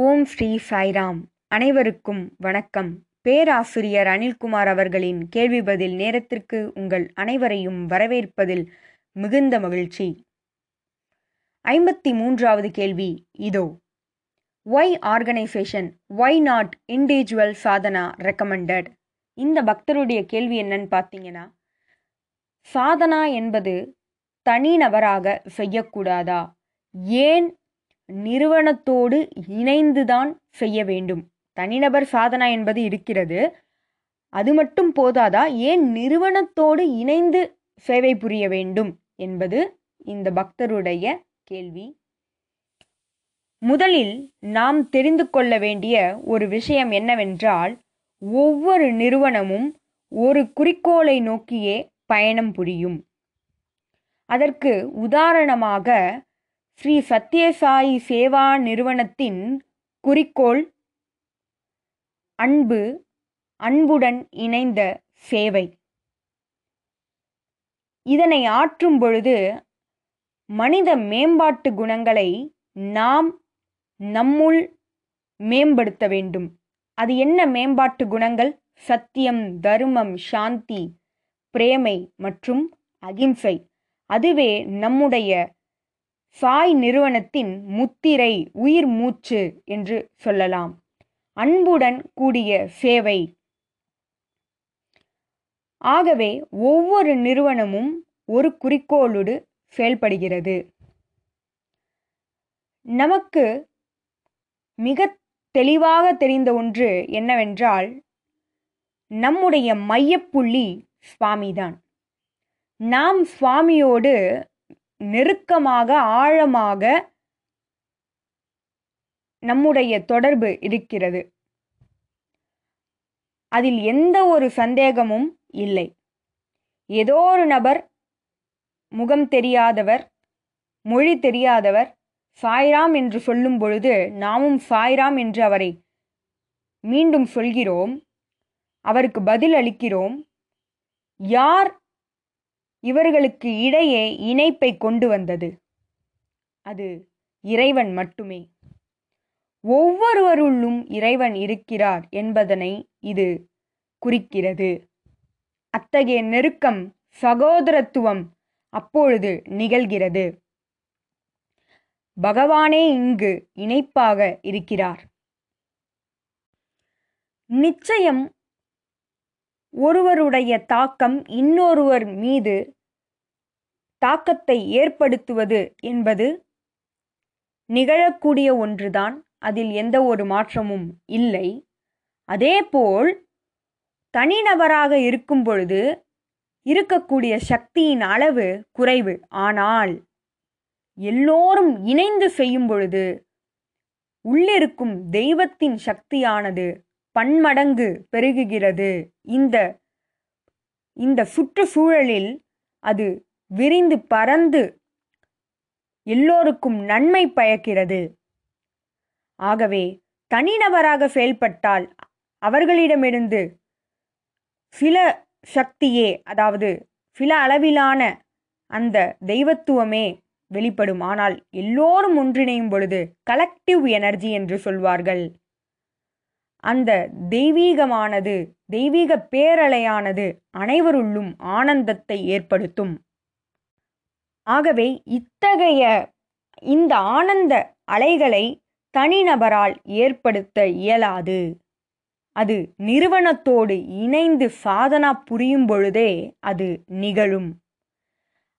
ஓம் ஸ்ரீ சாய்ராம். அனைவருக்கும் வணக்கம். பேராசிரியர் அனில்குமார் அவர்களின் கேள்வி பதில் நேரத்திற்கு உங்கள் அனைவரையும் வரவேற்பதில் மிகுந்த மகிழ்ச்சி. ஐம்பத்தி மூன்றாவது கேள்வி இதோ. Why organisation why not individual Sadhana recommended இந்த பக்தருடைய கேள்வி என்னன்னு பார்த்தீங்கன்னா சாதனா என்பது தனிநபராக செய்யக்கூடாதா? ஏன் நிறுவனத்தோடு இணைந்துதான் செய்ய வேண்டும். தனிநபர் சாதனா என்பது இருக்கிறது. அது மட்டும் போதாதா? ஏன் நிறுவனத்தோடு இணைந்து சேவை புரிய வேண்டும் என்பது இந்த பக்தருடைய கேள்வி. முதலில் நாம் தெரிந்து கொள்ள வேண்டிய ஒரு விஷயம் என்னவென்றால் ஒவ்வொரு நிறுவனமும் ஒரு குறிக்கோளை நோக்கியே பயணம் புரியும். அதற்கு உதாரணமாக ஸ்ரீ சத்யசாயி சேவா நிறுவனத்தின் குறிக்கோள் அன்பு அன்புடன் இணைந்த சேவை. இதனை ஆற்றும் பொழுது மனித மேம்பாட்டு குணங்களை நாம் நம்முள் மேம்படுத்த வேண்டும். அது என்ன மேம்பாட்டு குணங்கள்? சத்தியம் தர்மம் சாந்தி பிரேமை மற்றும் அகிம்சை. அதுவே நம்முடைய சாய் நிறுவனத்தின் முத்திரை உயிர் மூச்சு என்று சொல்லலாம். அன்புடன் கூடிய சேவை. ஆகவே ஒவ்வொரு நிறுவனமும் ஒரு குறிக்கோளோடு செயல்படுகிறது. நமக்கு மிக தெளிவாக தெரிந்த ஒன்று என்னவென்றால் நம்முடைய மையப்புள்ளி சுவாமிதான். நாம் சுவாமியோடு நெருக்கமாக ஆழமாக நம்முடைய தொடர்பு இருக்கிறது. அதில் எந்த ஒரு சந்தேகமும் இல்லை. ஏதோ ஒரு நபர் முகம் தெரியாதவர் மொழி தெரியாதவர் சாய்ராம் என்று சொல்லும் பொழுது நாமும் சாய்ராம் என்று அவரை மீண்டும் சொல்கிறோம். அவருக்கு பதில் அளிக்கிறோம் யார் இவர்களுக்கு இடையே இணைப்பை கொண்டு வந்தது. அது இறைவன் மட்டுமே. ஒவ்வொருவருள்ளும் இறைவன் இருக்கிறார் என்பதனை இது குறிக்கிறது. அத்தகைய நெருக்கம் சகோதரத்துவம் அப்பொழுது நிகழ்கிறது. பகவானே இங்கு இணைப்பாக இருக்கிறார். நிச்சயம் ஒருவருடைய தாக்கம் இன்னொருவர் மீது தாக்கத்தை ஏற்படுத்துவது என்பது நிகழக்கூடிய ஒன்றுதான். அதில் எந்த ஒரு மாற்றமும் இல்லை. அதேபோல் தனிநபராக இருக்கும் பொழுது இருக்கக்கூடிய சக்தியின் அளவு குறைவு. ஆனால் எல்லோரும் இணைந்து செய்யும் பொழுது உள்ளிருக்கும் தெய்வத்தின் சக்தியானது பன்மடங்கு பெருகுகிறது. இந்த இந்த சுற்றுச்சூழலில் அது விரிந்து பறந்து எல்லோருக்கும் நன்மை பயக்கிறது. ஆகவே தனிநபராக செயல்பட்டால் அவர்களிடமிருந்து சில சக்தியே அதாவது சில அளவிலான அந்த தெய்வத்துவமே வெளிப்படும் ஆனால் எல்லோரும் ஒன்றிணையும் பொழுது கலெக்டிவ் எனர்ஜி என்று சொல்வார்கள். அந்த தெய்வீகமானது தெய்வீக பேரலையானது அனைவருள்ளும் ஆனந்தத்தை ஏற்படுத்தும். ஆகவே இத்தகைய இந்த ஆனந்த அலைகளை தனிநபரால் ஏற்படுத்த இயலாது. அது நிறுவனத்தோடு இணைந்து சாதனா புரியும் பொழுதே அது நிகழும்.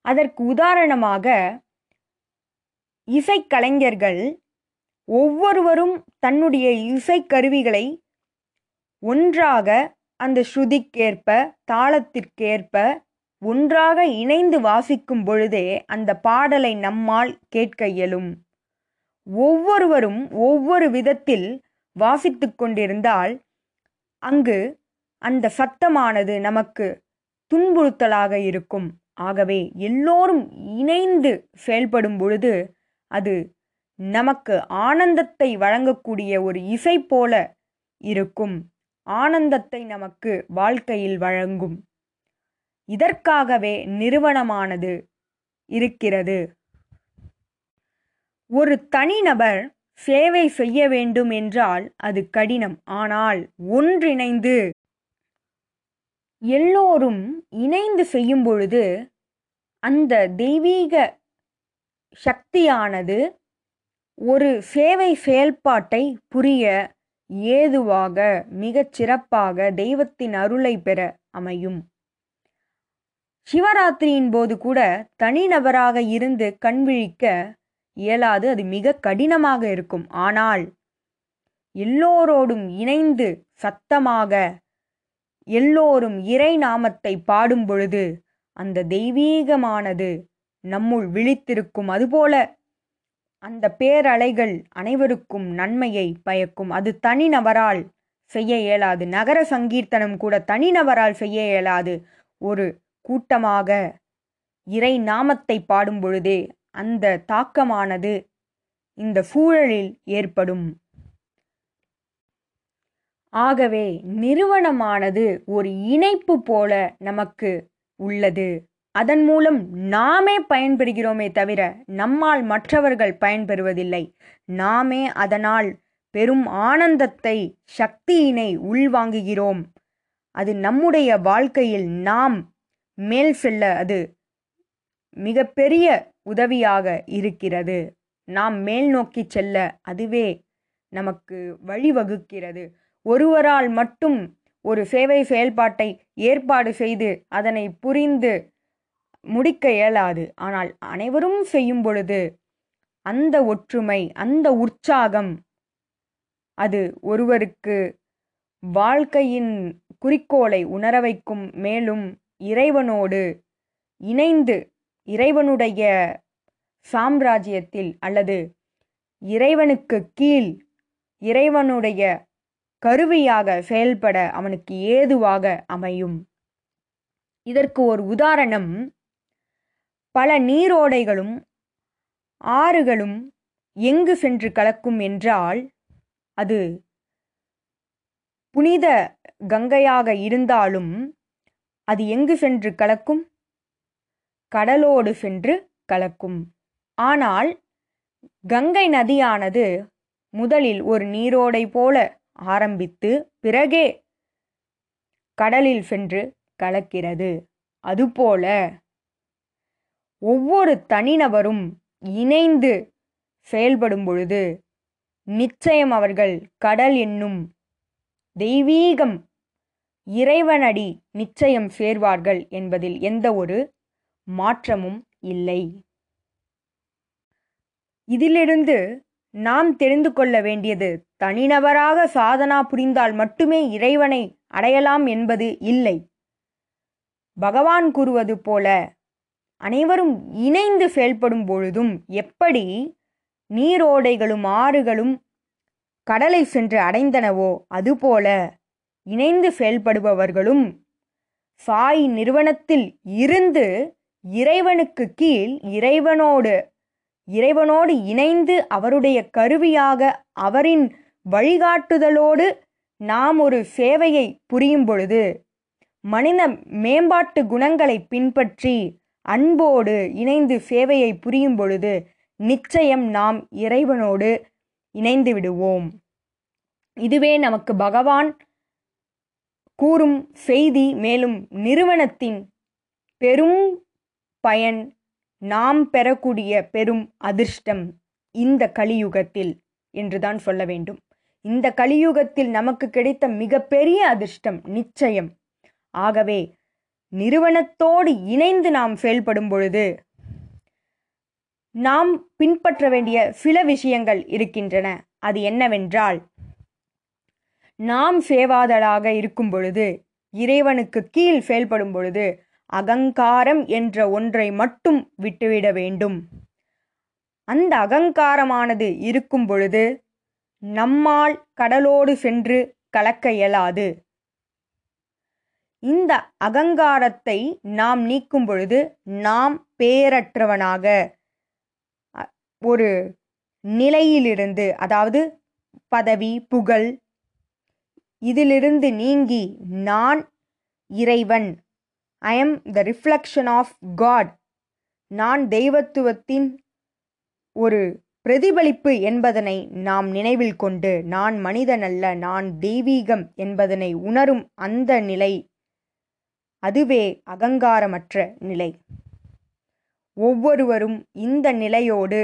அதற்கு உதாரணமாக இசைக்கலைஞர்கள் ஒவ்வொருவரும் தன்னுடைய இசைக்கருவிகளை ஒன்றாக அந்த ஸ்ருதிக்கேற்ப தாளத்திற்கேற்ப ஒன்றாக இணைந்து வாசிக்கும் பொழுதே அந்த பாடலை நம்மால் கேட்க இயலும். ஒவ்வொருவரும் ஒவ்வொரு விதத்தில் வாசித்து கொண்டிருந்தால் அங்கு அந்த சத்தமானது நமக்கு துன்புறுத்தலாக இருக்கும். ஆகவே எல்லோரும் இணைந்து செயல்படும் பொழுது அது நமக்கு ஆனந்தத்தை வழங்கக்கூடிய ஒரு இசை போல இருக்கும். ஆனந்தத்தை நமக்கு வாழ்க்கையில் வழங்கும். இதற்காகவே நிறுவனமானது இருக்கிறது. ஒரு தனிநபர் சேவை செய்ய வேண்டும் என்றால் அது கடினம். ஆனால் ஒன்றிணைந்து எல்லோரும் இணைந்து செய்யும் பொழுது அந்த தெய்வீக சக்தியானது ஒரு சேவை செயல்பாட்டை புரிய ஏதுவாக மிகச் சிறப்பாக தெய்வத்தின் அருளை பெற அமையும். சிவராத்திரியின் போது கூட தனிநபராக இருந்து கண்விழிக்க இயலாது அது மிக கடினமாக இருக்கும். ஆனால் எல்லோரோடும் இணைந்து சத்தமாக எல்லோரும் இறை நாமத்தை பாடும் பொழுது அந்த தெய்வீகமானது நம்முள் விழித்திருக்கும். அதுபோல அந்த பேரலைகள் அனைவருக்கும் நன்மையை பயக்கும். அது தனிநபரால் செய்ய இயலாது. நகர சங்கீர்த்தனம் கூட தனிநபரால் செய்ய இயலாது. ஒரு கூட்டமாக இறை நாமத்தை பாடும் பொழுதே அந்த தாக்கமானது இந்த சூழலில் ஏற்படும். ஆகவே நிறுவனமானது ஒரு இணைப்பு போல நமக்கு உள்ளது. அதன் மூலம் நாமே பயன்பெறுகிறோமே தவிர நம்மால் மற்றவர்கள் பயன்பெறுவதில்லை. நாமே அதனால் பெரும் ஆனந்தத்தை சக்தியினை உள்வாங்குகிறோம். அது நம்முடைய வாழ்க்கையில் நாம் மேல் செல்ல அது மிகப்பெரிய உதவியாக இருக்கிறது. நாம் மேல் நோக்கி செல்ல அதுவே நமக்கு வழிவகுக்கிறது. ஒருவரால் மட்டும் ஒரு சேவை செயல்பாட்டை ஏற்பாடு செய்து அதனை புரிந்து முடிக்க இயலாது. ஆனால் அனைவரும் செய்யும் பொழுது அந்த ஒற்றுமை அந்த உற்சாகம் அது ஒருவருக்கு வாழ்க்கையின் குறிக்கோளை உணர வைக்கும். மேலும் இறைவனோடு இணைந்து இறைவனுடைய சாம்ராஜ்யத்தில் அல்லது இறைவனுக்கு கீழ் இறைவனுடைய கருவியாக செயல்பட அவனுக்கு ஏதுவாக அமையும். இதற்கு ஒரு உதாரணம். பல நீரோடைகளும் ஆறுகளும் எங்கு சென்று கலக்கும் என்றால் அது புனித கங்கையாக இருந்தாலும் அது எங்கு சென்று கலக்கும்? கடலோடு சென்று கலக்கும். ஆனால் கங்கை நதியானது முதலில் ஒரு நீரோடை போல ஆரம்பித்து பிறகே கடலில் சென்று கலக்கிறது. அதுபோல ஒவ்வொரு தனிநபரும் இணைந்து செயல்படும் பொழுது நிச்சயம் அவர்கள் கடல் என்னும் தெய்வீகம் இறைவனடி நிச்சயம் சேர்வார்கள் என்பதில் எந்த ஒரு மாற்றமும் இல்லை. இதிலிருந்து நாம் தெரிந்து கொள்ள வேண்டியது தனிநபராக சாதனா புரிந்தால் மட்டுமே இறைவனை அடையலாம் என்பது இல்லை. பகவான் கூறுவது போல அனைவரும் இணைந்து செயல்படும் பொழுதும் எப்படி நீரோடைகளும் ஆறுகளும் கடலை சென்று அடைந்தனவோ அதுபோல இணைந்து செயல்படுபவர்களும் சாய் நிறுவனத்தில் இருந்து இறைவனுக்கு கீழ் இறைவனோடு இறைவனோடு இணைந்து அவருடைய கருவியாக அவரின் வழிகாட்டுதலோடு நாம் ஒரு சேவையை புரியும் பொழுது மனித மேம்பாட்டு குணங்களை பின்பற்றி அன்போடு இணைந்து சேவையை புரியும் பொழுது நிச்சயம் நாம் இறைவனோடு இணைந்து விடுவோம். இதுவே நமக்கு பகவான் கூறும் செய்தி மேலும் நிறுவனத்தின் பெரும் பயன் நாம் பெறக்கூடிய பெரும் அதிர்ஷ்டம் இந்த கலியுகத்தில் என்றுதான் சொல்ல வேண்டும். இந்த கலியுகத்தில் நமக்கு கிடைத்த மிகப்பெரிய அதிர்ஷ்டம் நிச்சயம். ஆகவே நிறுவனத்தோடு இணைந்து நாம் செயல்படும் பொழுது நாம் பின்பற்ற வேண்டிய சில விஷயங்கள் இருக்கின்றன. அது என்னவென்றால் நாம் சேவாதலாக இருக்கும் பொழுது இறைவனுக்கு கீழ் செயல்படும் பொழுது அகங்காரம் என்ற ஒன்றை மட்டும் விட்டுவிட வேண்டும். அந்த அகங்காரமானது இருக்கும் பொழுது நம்மால் கடலோடு சென்று கலக்க இயலாது. இந்த அகங்காரத்தை நாம் நீக்கும் பொழுது நாம் பேரற்றவனாக ஒரு நிலையிலிருந்து அதாவது பதவி புகழ் இதிலிருந்து நீங்கி நான் இறைவன். I am the reflection of God நான் தெய்வத்துவத்தின் ஒரு பிரதிபலிப்பு என்பதனை நாம் நினைவில் கொண்டு நான் மனிதனல்ல நான் தெய்வீகம் என்பதனை உணரும் அந்த நிலை அதுவே அகங்காரமற்ற நிலை. ஒவ்வொருவரும் இந்த நிலையோடு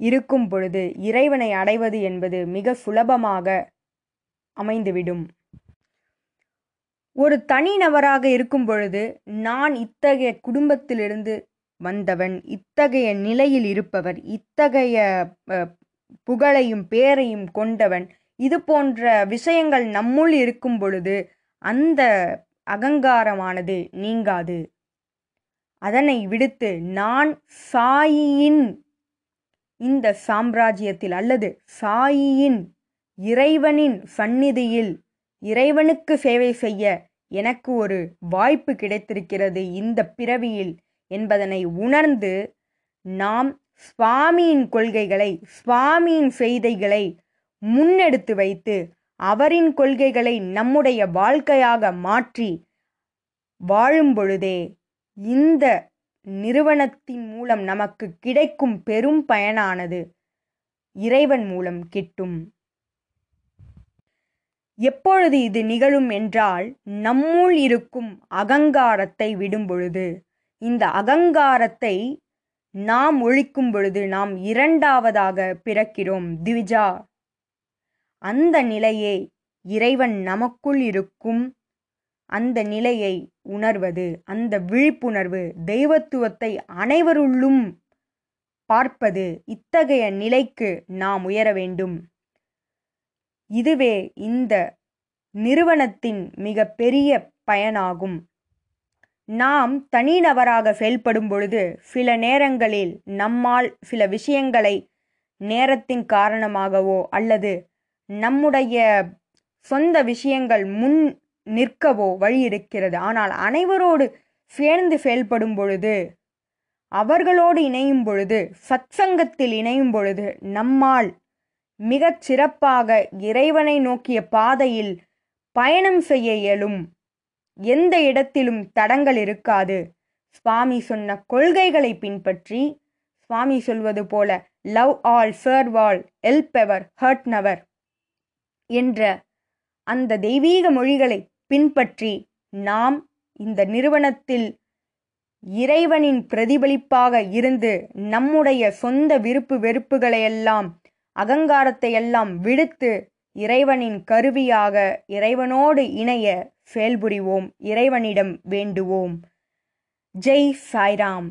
இருக்கும் பொழுது இறைவனை அடைவது என்பது மிக சுலபமாக அமைந்துவிடும். ஒரு தனிநபராக இருக்கும் பொழுது நான் இத்தகைய குடும்பத்திலிருந்து வந்தவன் இத்தகைய நிலையில் இருப்பவர் இத்தகைய புகழையும் பேரையும் கொண்டவன் இது போன்ற விஷயங்கள் நம்முள் இருக்கும் பொழுது அந்த அகங்காரமானது நீங்காது. அதனை விடுத்து நான் சாயியின் இந்த சாம்ராஜ்யத்தில் அல்லது சாயியின் இறைவனின் சந்நிதியில் இறைவனுக்கு சேவை செய்ய எனக்கு ஒரு வாய்ப்பு கிடைத்திருக்கிறது இந்த பிறவியில் என்பதனை உணர்ந்து நாம் சுவாமியின் கொள்கைகளை சுவாமியின் செய்திகளை முன்னெடுத்து வைத்து அவரின் கொள்கைகளை நம்முடைய வாழ்க்கையாக மாற்றி வாழும் பொழுதே இந்த நிறுவனத்தின் மூலம் நமக்கு கிடைக்கும் பெரும் பயனானது இறைவன் மூலம் கிட்டும். எப்பொழுது இது நிகழும் என்றால் நம்முள் இருக்கும் அகங்காரத்தை விடும் பொழுது இந்த அகங்காரத்தை நாம் ஒழிக்கும் பொழுது நாம் இரண்டாவதாக பிறக்கிறோம். திவிஜா அந்த நிலையே இறைவன் நமக்குள் இருக்கும். அந்த நிலையை உணர்வது அந்த விழிப்புணர்வு தெய்வத்துவத்தை அனைவருள்ளும் பார்ப்பது இத்தகைய நிலைக்கு நாம் உயர வேண்டும். இதுவே இந்த நிறுவனத்தின் மிக பெரிய பயனாகும். நாம் தனிநபராக செயல்படும் பொழுது சில நேரங்களில் நம்மால் சில விஷயங்களை நேரத்தின் காரணமாகவோ அல்லது நம்முடைய சொந்த விஷயங்கள் முன் நிற்கவோ வழி இருக்கிறது. ஆனால் அனைவரோடு சேர்ந்து செயல்படும் பொழுது அவர்களோடு இணையும் பொழுது சத்சங்கத்தில் இணையும் பொழுது நம்மால் மிகச் சிறப்பாக இறைவனை நோக்கிய பாதையில் பயணம் செய்ய இயலும். எந்த இடத்திலும் தடங்கள் இருக்காது. சுவாமி சொன்ன கொள்கைகளை பின்பற்றி சுவாமி சொல்வது போல love all serve all help ever hurt never என்ற அந்த தெய்வீக மொழிகளை பின்பற்றி நாம் இந்த நிறுவனத்தில் இறைவனின் பிரதிபலிப்பாக இருந்து நம்முடைய சொந்த விருப்பு வெறுப்புகளையெல்லாம் அகங்காரத்தை எல்லாம் விடுத்து இறைவனின் கருவியாக இறைவனோடு இணைய செயல்புரிவோம். இறைவனிடம் வேண்டுவோம். ஜெய் சாய்ராம்.